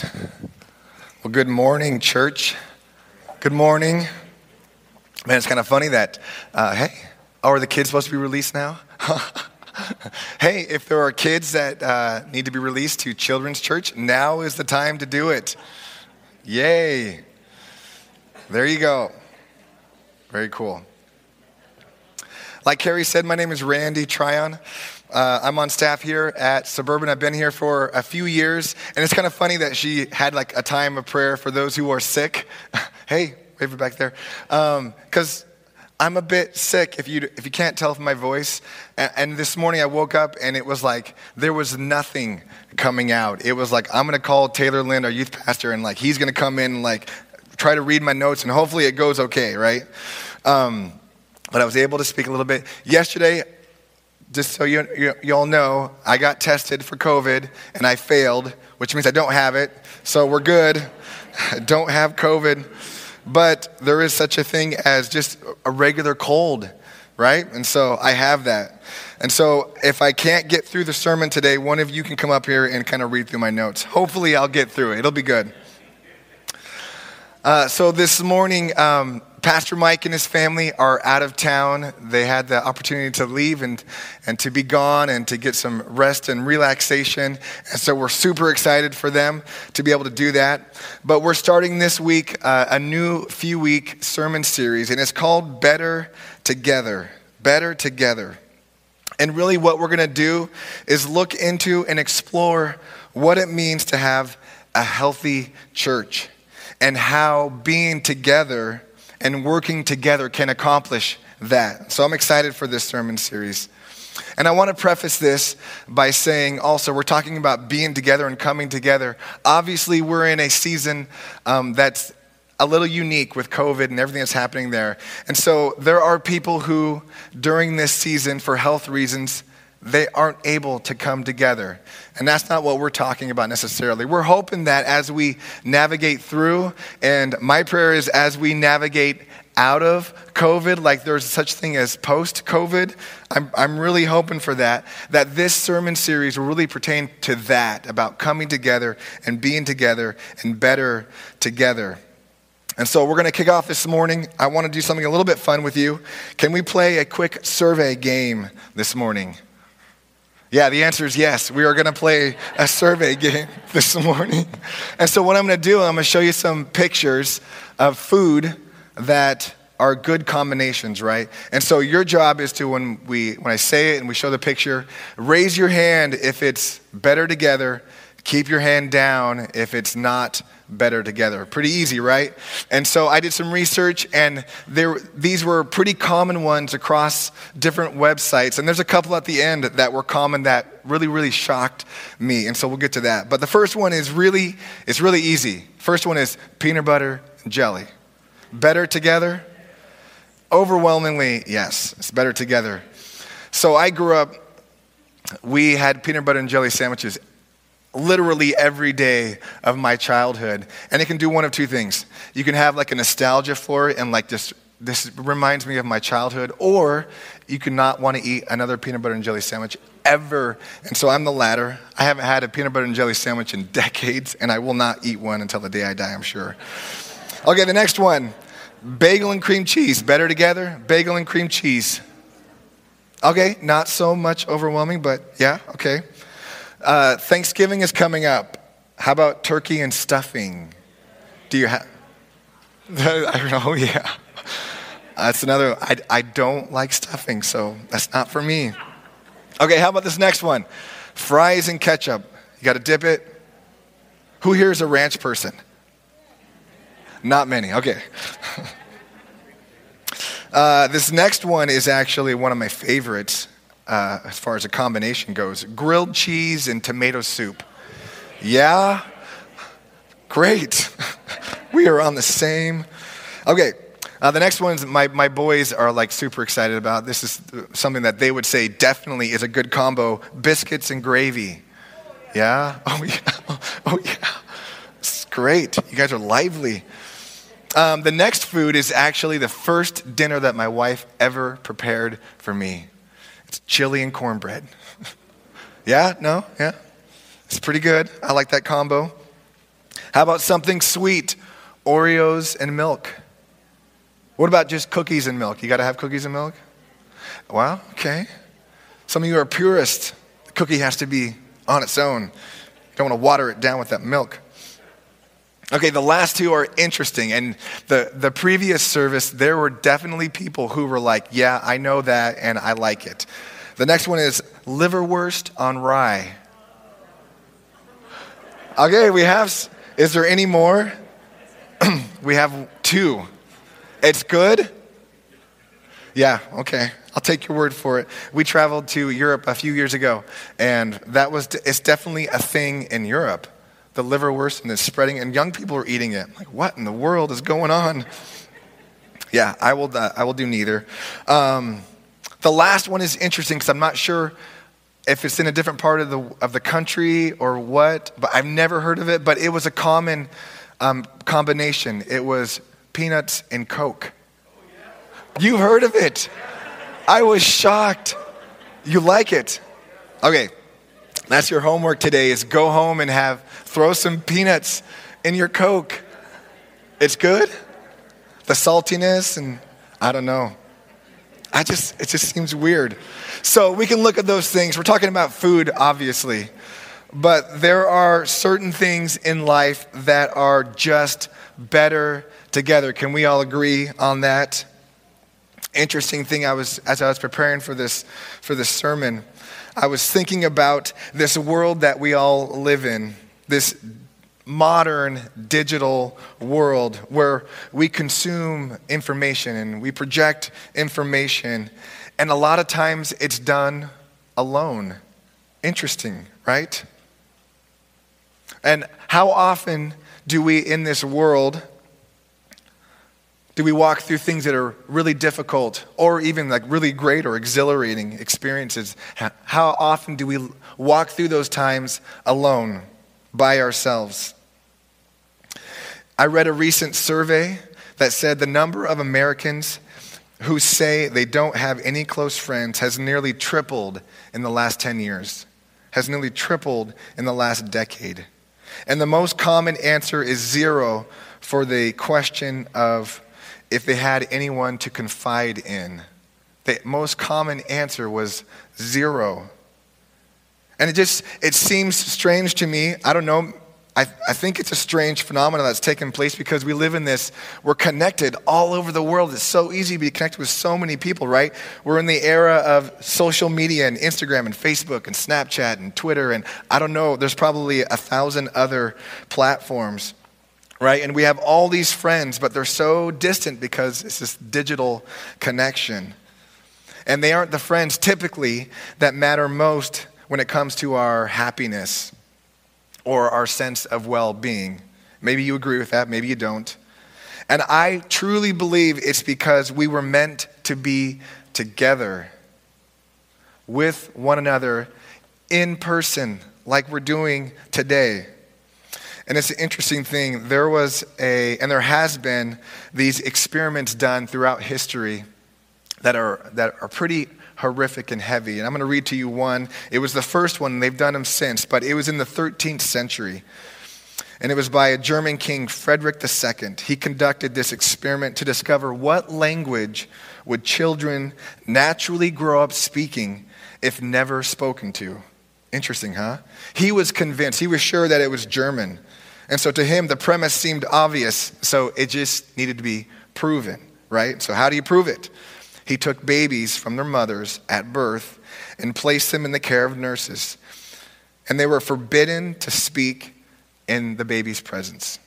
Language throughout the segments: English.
Well, good morning, church. Good morning. Man, it's kind of funny that, uh, hey, oh, are the kids supposed to be released now? hey, if there are kids that uh, need to be released to children's church, now is the time to do it. Yay. There you go. Very cool. Like Carrie said, my name is Randy Tryon. Uh, I'm on staff here at Suburban. I've been here for a few years, and it's kind of funny that she had like a time of prayer for those who are sick. hey, wave it back there, because um, I'm a bit sick. If you if you can't tell from my voice, and, and this morning I woke up and it was like there was nothing coming out. It was like I'm gonna call Taylor Lynn, our youth pastor, and like he's gonna come in and like try to read my notes, and hopefully it goes okay, right? Um, but I was able to speak a little bit yesterday just so you, you, you, all know, I got tested for COVID and I failed, which means I don't have it. So we're good. don't have COVID. But there is such a thing as just a regular cold, right? And so I have that. And so if I can't get through the sermon today, one of you can come up here and kind of read through my notes. Hopefully, I'll get through it. It'll be good. Uh, so this morning, um, Pastor Mike and his family are out of town. They had the opportunity to leave and, and to be gone and to get some rest and relaxation. And so we're super excited for them to be able to do that. But we're starting this week uh, a new few week sermon series, and it's called Better Together. Better Together. And really, what we're going to do is look into and explore what it means to have a healthy church and how being together and working together can accomplish that. So I'm excited for this sermon series. And I want to preface this by saying also, we're talking about being together and coming together. Obviously, we're in a season um, that's a little unique with COVID and everything that's happening there. And so there are people who, during this season, for health reasons, they aren't able to come together. And that's not what we're talking about necessarily. We're hoping that as we navigate through, and my prayer is as we navigate out of COVID, like there's such thing as post COVID, I'm, I'm really hoping for that, that this sermon series will really pertain to that, about coming together and being together and better together. And so we're going to kick off this morning. I want to do something a little bit fun with you. Can we play a quick survey game this morning? Yeah, the answer is yes. We are going to play a survey game this morning. And so, what I'm going to do, I'm going to show you some pictures of food that are good combinations, right? And so, your job is to, when, we, when I say it and we show the picture, raise your hand if it's better together, keep your hand down if it's not better together. Pretty easy, right? And so I did some research, and there, these were pretty common ones across different websites. And there's a couple at the end that were common that really, really shocked me. And so we'll get to that. But the first one is really, it's really easy. First one is peanut butter and jelly. Better together? Overwhelmingly, yes, it's better together. So I grew up, we had peanut butter and jelly sandwiches literally every day of my childhood. And it can do one of two things. You can have like a nostalgia for it and like just this reminds me of my childhood, or you could not want to eat another peanut butter and jelly sandwich ever. And so I'm the latter. I haven't had a peanut butter and jelly sandwich in decades, and I will not eat one until the day I die, I'm sure. Okay, the next one bagel and cream cheese. Better together? Bagel and cream cheese. Okay, not so much overwhelming, but yeah, okay. Uh, Thanksgiving is coming up. How about turkey and stuffing? Do you have? I don't know. Yeah, that's another. I, I don't like stuffing, so that's not for me. Okay, how about this next one? Fries and ketchup. You got to dip it. Who here is a ranch person? Not many. Okay. uh, this next one is actually one of my favorites uh, as far as a combination goes grilled cheese and tomato soup. Yeah? Great. we are on the same. Okay. Uh, the next ones my, my boys are like super excited about. This is something that they would say definitely is a good combo biscuits and gravy. Yeah? Oh, yeah. Oh, yeah. It's great. You guys are lively. Um, the next food is actually the first dinner that my wife ever prepared for me. It's chili and cornbread. yeah? No? Yeah? It's pretty good. I like that combo. How about something sweet? Oreos and milk. What about just cookies and milk? You got to have cookies and milk? Well, okay. Some of you are purists. The cookie has to be on its own. You don't want to water it down with that milk. Okay, the last two are interesting. And the, the previous service, there were definitely people who were like, yeah, I know that and I like it. The next one is liverwurst on rye. Okay, we have, is there any more? we have two. It's good? Yeah, okay. I'll take your word for it. We traveled to Europe a few years ago, and that was, it's definitely a thing in Europe. The liverwurst and it's spreading, and young people are eating it. Like, what in the world is going on? Yeah, I will, uh, I will do neither. Um, the last one is interesting because I'm not sure if it's in a different part of the, of the country or what, but I've never heard of it. But it was a common um, combination. It was peanuts and Coke. You've heard of it. I was shocked. You like it? Okay, that's your homework today is go home and have, throw some peanuts in your Coke. It's good? The saltiness and I don't know. I just, it just seems weird. So we can look at those things. We're talking about food, obviously. But there are certain things in life that are just better together. Can we all agree on that? Interesting thing I was as I was preparing for this for this sermon, I was thinking about this world that we all live in. This modern digital world where we consume information and we project information, and a lot of times it's done alone. Interesting, right? And how often do we in this world do we walk through things that are really difficult or even like really great or exhilarating experiences? How often do we walk through those times alone? by ourselves. I read a recent survey that said the number of Americans who say they don't have any close friends has nearly tripled in the last 10 years, has nearly tripled in the last decade. And the most common answer is zero for the question of if they had anyone to confide in. The most common answer was zero. And it just, it seems strange to me. I don't know. I, I think it's a strange phenomenon that's taken place because we live in this, we're connected all over the world. It's so easy to be connected with so many people, right? We're in the era of social media and Instagram and Facebook and Snapchat and Twitter and I don't know, there's probably a thousand other platforms, right? And we have all these friends, but they're so distant because it's this digital connection. And they aren't the friends typically that matter most when it comes to our happiness or our sense of well being. Maybe you agree with that, maybe you don't. And I truly believe it's because we were meant to be together with one another in person, like we're doing today. And it's an interesting thing. There was a, and there has been, these experiments done throughout history that are, that are pretty horrific and heavy. And I'm going to read to you one. It was the first one, they've done them since, but it was in the 13th century. And it was by a German king, Frederick II. He conducted this experiment to discover what language would children naturally grow up speaking if never spoken to. Interesting, huh? He was convinced, he was sure that it was German. And so to him, the premise seemed obvious, so it just needed to be proven, right? So, how do you prove it? He took babies from their mothers at birth and placed them in the care of nurses. And they were forbidden to speak in the baby's presence.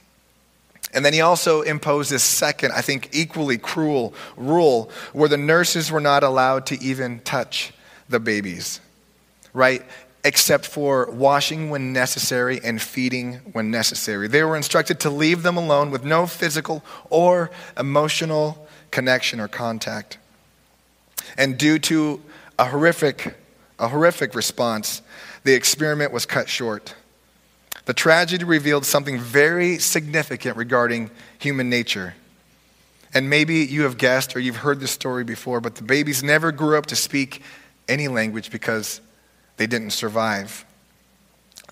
And then he also imposed this second, I think, equally cruel rule where the nurses were not allowed to even touch the babies, right? Except for washing when necessary and feeding when necessary. They were instructed to leave them alone with no physical or emotional connection or contact. And due to a horrific, a horrific response, the experiment was cut short. The tragedy revealed something very significant regarding human nature. And maybe you have guessed or you've heard this story before, but the babies never grew up to speak any language because they didn't survive.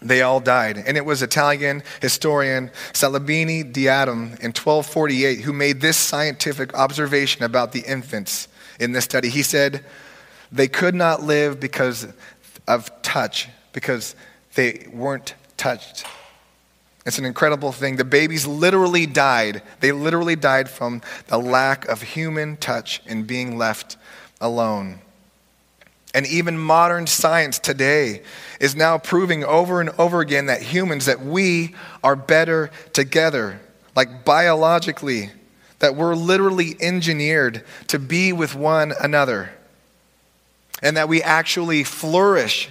they all died. And it was Italian historian Salimbene di Adam in 1248 who made this scientific observation about the infants in this study. He said, They could not live because of touch, because they weren't touched. It's an incredible thing. The babies literally died. They literally died from the lack of human touch and being left alone. And even modern science today is now proving over and over again that humans, that we are better together, like biologically, that we're literally engineered to be with one another, and that we actually flourish.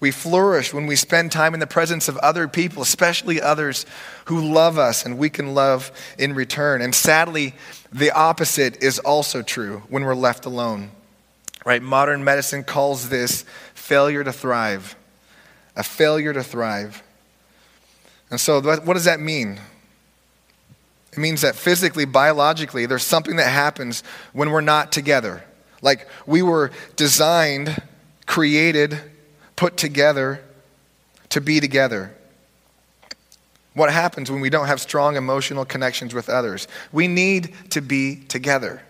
We flourish when we spend time in the presence of other people, especially others who love us and we can love in return. And sadly, the opposite is also true when we're left alone. Right? Modern medicine calls this failure to thrive. A failure to thrive. And so, what does that mean? It means that physically, biologically, there's something that happens when we're not together. Like we were designed, created, put together to be together. What happens when we don't have strong emotional connections with others? We need to be together.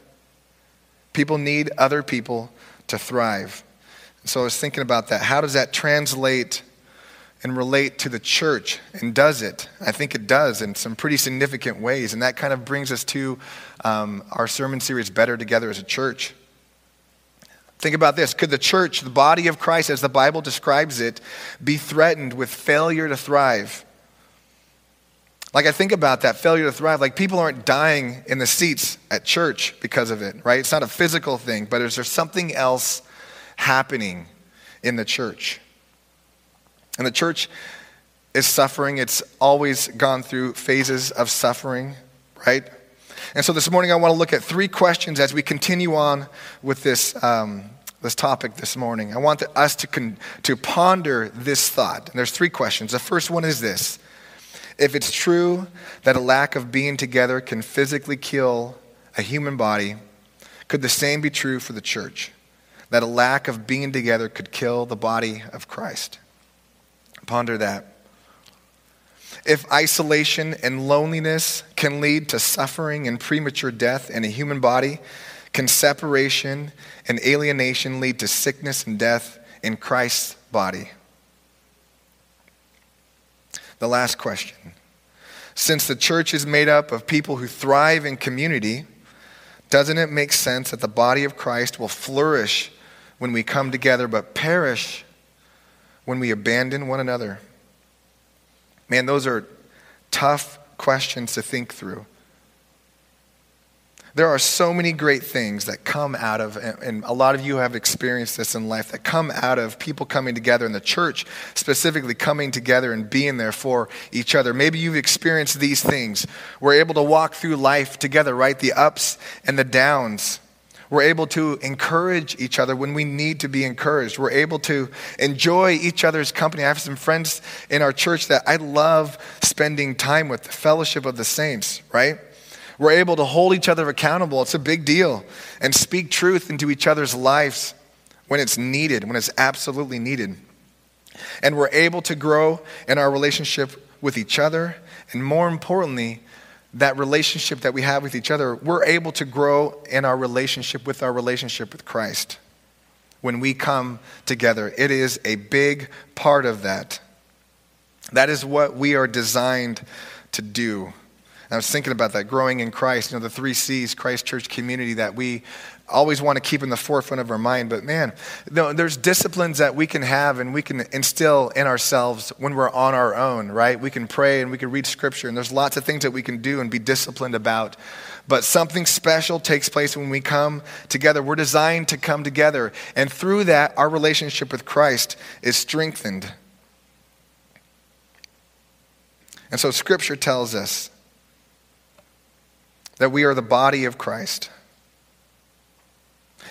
People need other people to thrive. So I was thinking about that. How does that translate and relate to the church? And does it? I think it does in some pretty significant ways. And that kind of brings us to um, our sermon series, Better Together as a Church. Think about this. Could the church, the body of Christ, as the Bible describes it, be threatened with failure to thrive? Like, I think about that failure to thrive. Like, people aren't dying in the seats at church because of it, right? It's not a physical thing, but is there something else happening in the church? And the church is suffering. It's always gone through phases of suffering, right? And so this morning I want to look at three questions as we continue on with this, um, this topic this morning. I want us to, con- to ponder this thought. And there's three questions. The first one is this If it's true that a lack of being together can physically kill a human body, could the same be true for the church? That a lack of being together could kill the body of Christ? Ponder that. If isolation and loneliness can lead to suffering and premature death in a human body, can separation and alienation lead to sickness and death in Christ's body? The last question. Since the church is made up of people who thrive in community, doesn't it make sense that the body of Christ will flourish when we come together but perish when we abandon one another? Man, those are tough questions to think through. There are so many great things that come out of, and a lot of you have experienced this in life, that come out of people coming together in the church, specifically coming together and being there for each other. Maybe you've experienced these things. We're able to walk through life together, right? The ups and the downs. We're able to encourage each other when we need to be encouraged. We're able to enjoy each other's company. I have some friends in our church that I love spending time with, the fellowship of the saints, right? We're able to hold each other accountable. It's a big deal. And speak truth into each other's lives when it's needed, when it's absolutely needed. And we're able to grow in our relationship with each other. And more importantly, that relationship that we have with each other, we're able to grow in our relationship with our relationship with Christ. When we come together, it is a big part of that. That is what we are designed to do. I was thinking about that, growing in Christ, you know, the three C's, Christ Church community that we always want to keep in the forefront of our mind. But man, there's disciplines that we can have and we can instill in ourselves when we're on our own, right? We can pray and we can read scripture, and there's lots of things that we can do and be disciplined about. But something special takes place when we come together. We're designed to come together. And through that, our relationship with Christ is strengthened. And so scripture tells us that we are the body of Christ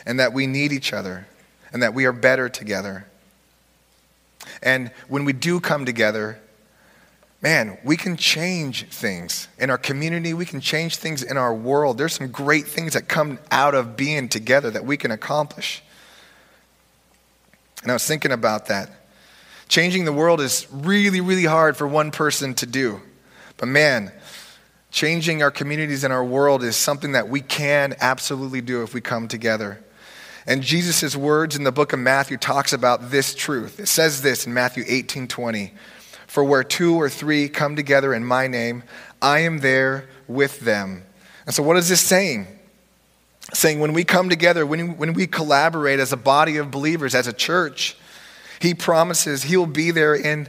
and that we need each other and that we are better together. And when we do come together, man, we can change things in our community. We can change things in our world. There's some great things that come out of being together that we can accomplish. And I was thinking about that. Changing the world is really, really hard for one person to do. But man, changing our communities and our world is something that we can absolutely do if we come together. And Jesus' words in the book of Matthew talks about this truth. It says this in Matthew 18 20. For where two or three come together in my name, I am there with them. And so, what is this saying? Saying when we come together, when, when we collaborate as a body of believers, as a church, he promises He'll be there in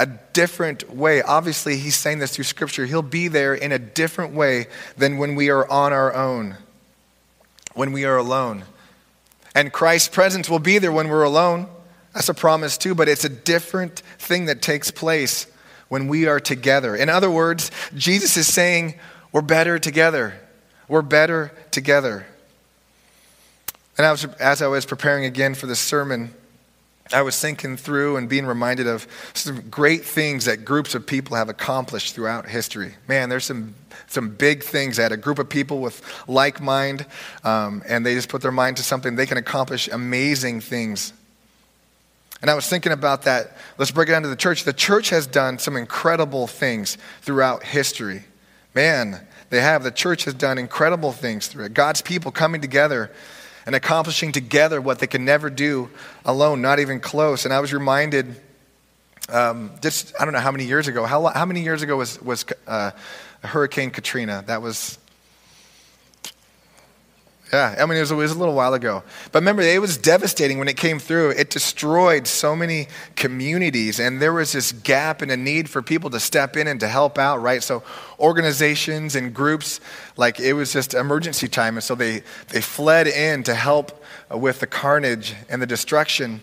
a different way. Obviously, He's saying this through Scripture. He'll be there in a different way than when we are on our own, when we are alone. And Christ's presence will be there when we're alone. That's a promise too, but it's a different thing that takes place when we are together. In other words, Jesus is saying, We're better together. We're better together. And as I was preparing again for this sermon, I was thinking through and being reminded of some great things that groups of people have accomplished throughout history. Man, there's some, some big things that a group of people with like mind, um, and they just put their mind to something, they can accomplish amazing things. And I was thinking about that. Let's break it down to the church. The church has done some incredible things throughout history. Man, they have. The church has done incredible things through it. God's people coming together and accomplishing together what they could never do alone, not even close. And I was reminded um, just, I don't know how many years ago, how, how many years ago was, was uh, Hurricane Katrina? That was yeah, I mean, it was, it was, a little while ago. But remember, it was devastating when it came through. It destroyed so many communities, and there was this gap and a need for people to step in and to help out, right? So, organizations and groups, like, it was just emergency time, and so they, they fled in to help with the carnage and the destruction.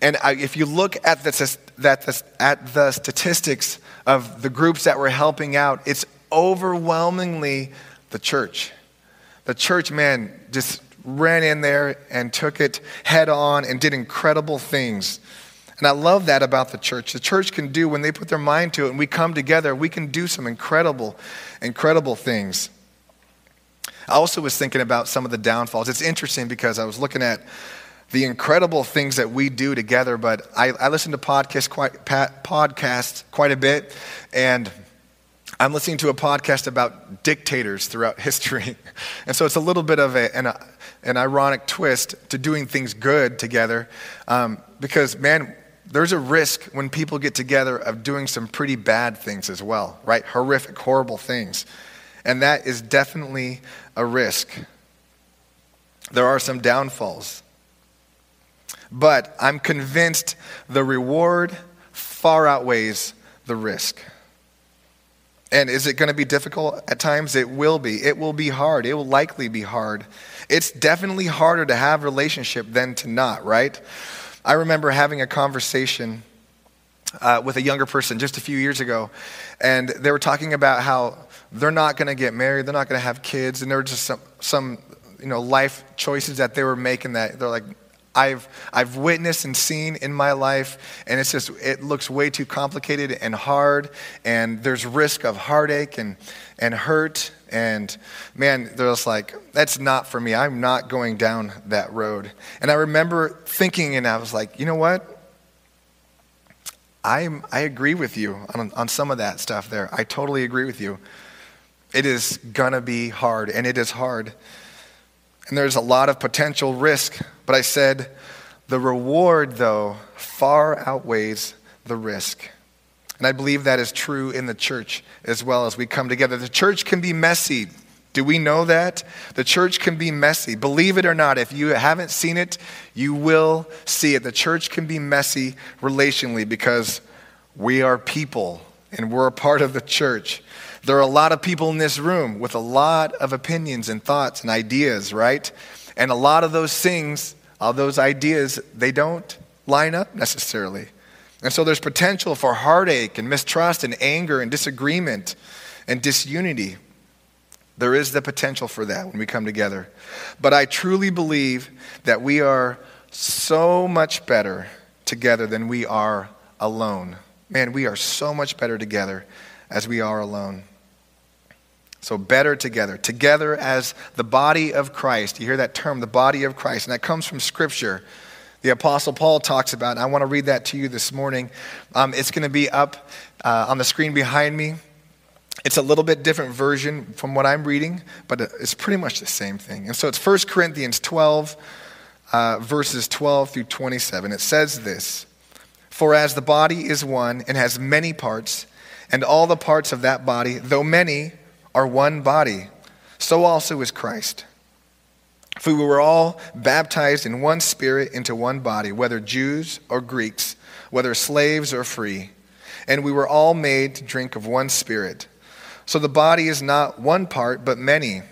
And I, if you look at the, that, at the statistics of the groups that were helping out, it's overwhelmingly the church. The church, man, just ran in there and took it head on and did incredible things. And I love that about the church. The church can do, when they put their mind to it and we come together, we can do some incredible, incredible things. I also was thinking about some of the downfalls. It's interesting because I was looking at the incredible things that we do together, but I, I listen to podcasts quite, podcasts quite a bit, and I'm listening to a podcast about dictators throughout history. And so it's a little bit of a, an, an ironic twist to doing things good together. Um, because, man, there's a risk when people get together of doing some pretty bad things as well, right? Horrific, horrible things. And that is definitely a risk. There are some downfalls. But I'm convinced the reward far outweighs the risk. And is it going to be difficult at times? It will be. It will be hard. It will likely be hard. It's definitely harder to have relationship than to not, right? I remember having a conversation uh, with a younger person just a few years ago, and they were talking about how they're not going to get married, they're not going to have kids, and there were just some, some you know life choices that they were making that they're like I've, I've witnessed and seen in my life, and it's just, it looks way too complicated and hard, and there's risk of heartache and, and hurt. And man, they're just like, that's not for me. I'm not going down that road. And I remember thinking, and I was like, you know what? I'm, I agree with you on, on some of that stuff there. I totally agree with you. It is going to be hard, and it is hard. And there's a lot of potential risk. But I said, the reward, though, far outweighs the risk. And I believe that is true in the church as well as we come together. The church can be messy. Do we know that? The church can be messy. Believe it or not, if you haven't seen it, you will see it. The church can be messy relationally because we are people and we're a part of the church. There are a lot of people in this room with a lot of opinions and thoughts and ideas, right? And a lot of those things, all those ideas, they don't line up necessarily. And so there's potential for heartache and mistrust and anger and disagreement and disunity. There is the potential for that when we come together. But I truly believe that we are so much better together than we are alone. Man, we are so much better together as we are alone. So, better together. Together as the body of Christ. You hear that term, the body of Christ, and that comes from Scripture. the Apostle Paul talks about. I want to read that to you this morning. Um, it's going to be up uh, on the screen behind me. It's a little bit different version from what I'm reading, but it's pretty much the same thing. And so it's 1 Corinthians 12, uh, verses 12 through 27. It says this For as the body is one and has many parts, and all the parts of that body, though many, are one body, so also is Christ. For we were all baptized in one spirit into one body, whether Jews or Greeks, whether slaves or free, and we were all made to drink of one spirit. So the body is not one part, but many.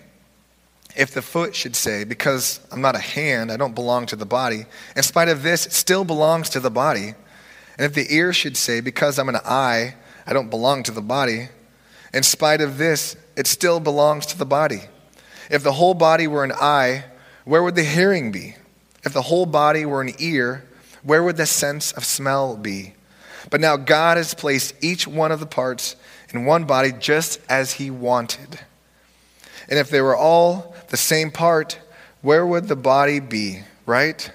If the foot should say, Because I'm not a hand, I don't belong to the body, in spite of this, it still belongs to the body. And if the ear should say, Because I'm an eye, I don't belong to the body, in spite of this, it still belongs to the body. If the whole body were an eye, where would the hearing be? If the whole body were an ear, where would the sense of smell be? But now God has placed each one of the parts in one body just as He wanted. And if they were all the same part, where would the body be, right?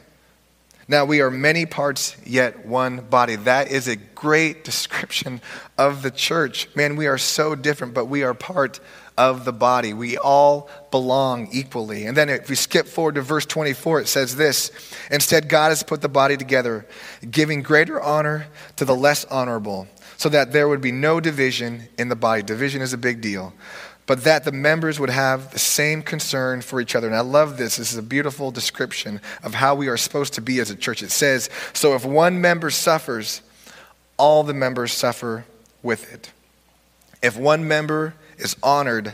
Now we are many parts, yet one body. That is a great description of the church. Man, we are so different, but we are part of the body. We all belong equally. And then if we skip forward to verse 24, it says this Instead, God has put the body together, giving greater honor to the less honorable, so that there would be no division in the body. Division is a big deal. But that the members would have the same concern for each other. And I love this. This is a beautiful description of how we are supposed to be as a church. It says, So if one member suffers, all the members suffer with it. If one member is honored,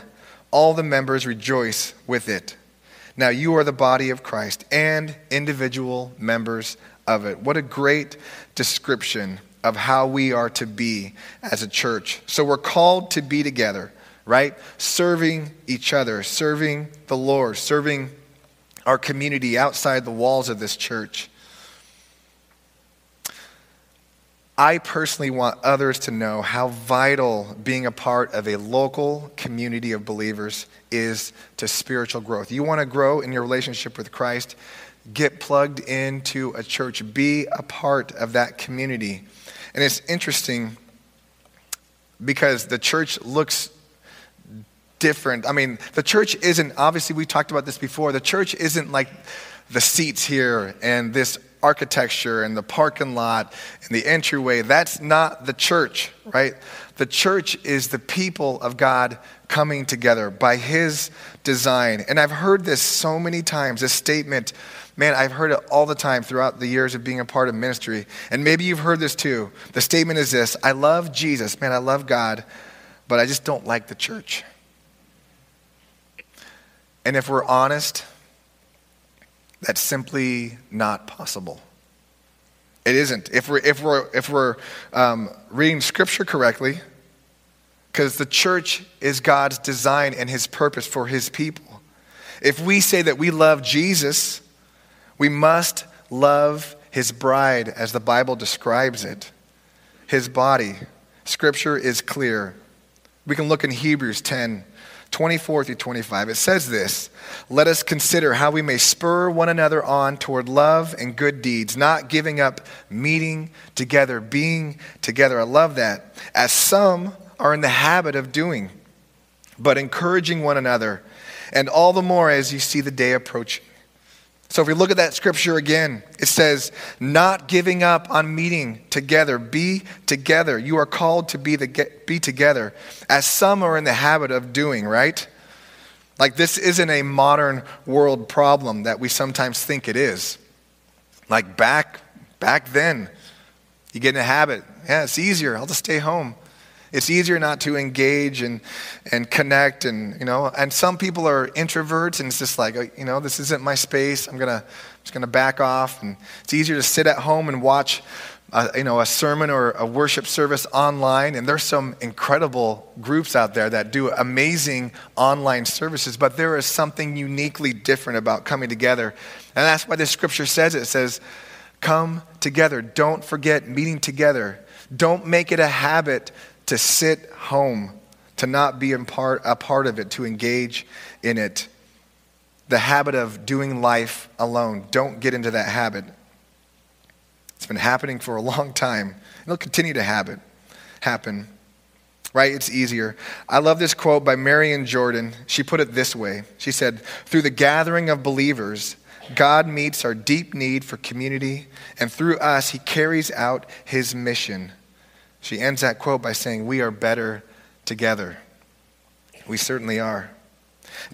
all the members rejoice with it. Now you are the body of Christ and individual members of it. What a great description of how we are to be as a church. So we're called to be together, right? Serving each other, serving the Lord, serving our community outside the walls of this church. I personally want others to know how vital being a part of a local community of believers is to spiritual growth. You want to grow in your relationship with Christ, get plugged into a church, be a part of that community. And it's interesting because the church looks different. I mean, the church isn't, obviously, we talked about this before, the church isn't like the seats here and this architecture and the parking lot and the entryway. That's not the church, right? The church is the people of God coming together by His design. And I've heard this so many times, this statement. Man, I've heard it all the time throughout the years of being a part of ministry. And maybe you've heard this too. The statement is this I love Jesus, man, I love God, but I just don't like the church. And if we're honest, that's simply not possible. It isn't. If we're, if we're, if we're um, reading Scripture correctly, because the church is God's design and His purpose for His people. If we say that we love Jesus, we must love His bride as the Bible describes it, His body. Scripture is clear. We can look in Hebrews 10 24 through 25. It says this Let us consider how we may spur one another on toward love and good deeds, not giving up meeting together, being together. I love that. As some are in the habit of doing, but encouraging one another, and all the more as you see the day approaching. So if we look at that scripture again, it says, not giving up on meeting together. Be together. You are called to be, the, be together, as some are in the habit of doing, right? Like this isn't a modern world problem that we sometimes think it is. Like back, back then, you get in a habit. Yeah, it's easier. I'll just stay home. It's easier not to engage and, and connect and, you know, and some people are introverts and it's just like, oh, you know, this isn't my space. I'm going to, just going to back off. And it's easier to sit at home and watch, a, you know, a sermon or a worship service online. And there's some incredible groups out there that do amazing online services, but there is something uniquely different about coming together. And that's why the scripture says it. It says, come together. Don't forget meeting together. Don't make it a habit to sit home, to not be part, a part of it, to engage in it. The habit of doing life alone. Don't get into that habit. It's been happening for a long time. It'll continue to happen. Happen. Right? It's easier. I love this quote by Marion Jordan. She put it this way. She said, "Through the gathering of believers, God meets our deep need for community, and through us, he carries out his mission." She ends that quote by saying, "We are better together." We certainly are.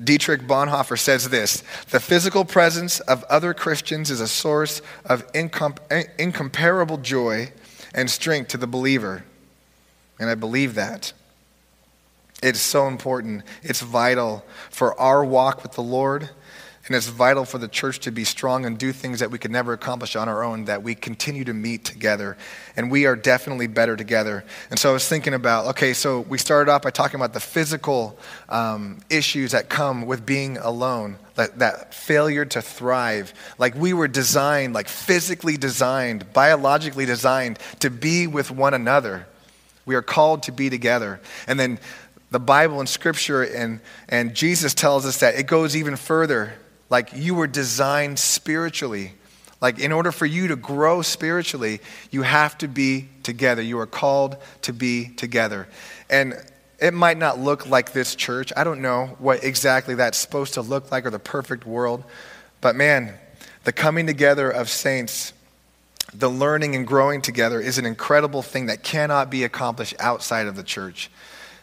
Dietrich Bonhoeffer says this The physical presence of other Christians is a source of incom- incomparable joy and strength to the believer. And I believe that. It's so important. It's vital for our walk with the Lord and it's vital for the church to be strong and do things that we could never accomplish on our own, that we continue to meet together. And we are definitely better together. And so I was thinking about okay, so we started off by talking about the physical um, issues that come with being alone, that, that failure to thrive. Like we were designed, like physically designed, biologically designed to be with one another. We are called to be together. And then the Bible and Scripture and, and Jesus tells us that it goes even further like you were designed spiritually. Like, in order for you to grow spiritually, you have to be together. You are called to be together. And it might not look like this church. I don't know what exactly that's supposed to look like or the perfect world. But man, the coming together of saints, the learning and growing together is an incredible thing that cannot be accomplished outside of the church.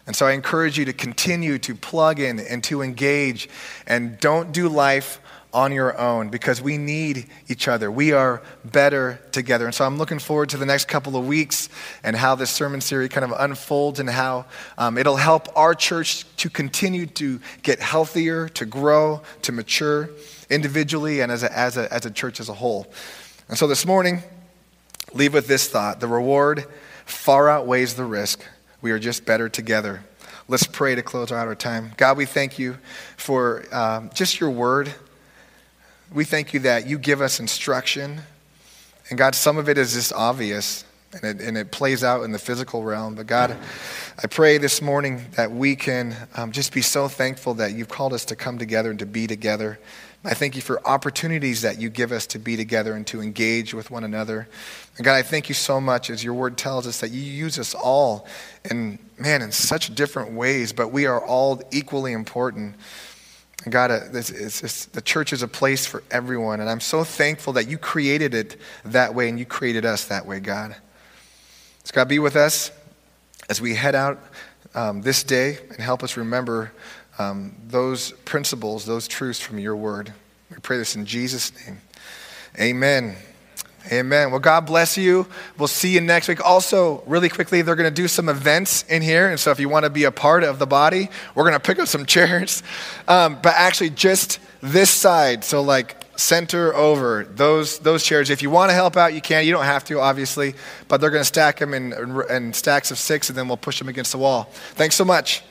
And so I encourage you to continue to plug in and to engage and don't do life on your own because we need each other. We are better together. And so I'm looking forward to the next couple of weeks and how this sermon series kind of unfolds and how um, it'll help our church to continue to get healthier, to grow, to mature individually and as a, as a, as a church as a whole. And so this morning, leave with this thought the reward far outweighs the risk. We are just better together. Let's pray to close out our time. God, we thank you for um, just your word. We thank you that you give us instruction. And God, some of it is just obvious and it, and it plays out in the physical realm. But God, I pray this morning that we can um, just be so thankful that you've called us to come together and to be together. I thank you for opportunities that you give us to be together and to engage with one another. And God, I thank you so much as your word tells us that you use us all in, man, in such different ways, but we are all equally important. And God, uh, it's, it's, it's, the church is a place for everyone. And I'm so thankful that you created it that way and you created us that way, God. So, God, be with us as we head out um, this day and help us remember um, those principles, those truths from your word. We pray this in Jesus' name. Amen. Amen. Well, God bless you. We'll see you next week. Also, really quickly, they're going to do some events in here. And so, if you want to be a part of the body, we're going to pick up some chairs. Um, but actually, just this side. So, like, center over those, those chairs. If you want to help out, you can. You don't have to, obviously. But they're going to stack them in, in stacks of six, and then we'll push them against the wall. Thanks so much.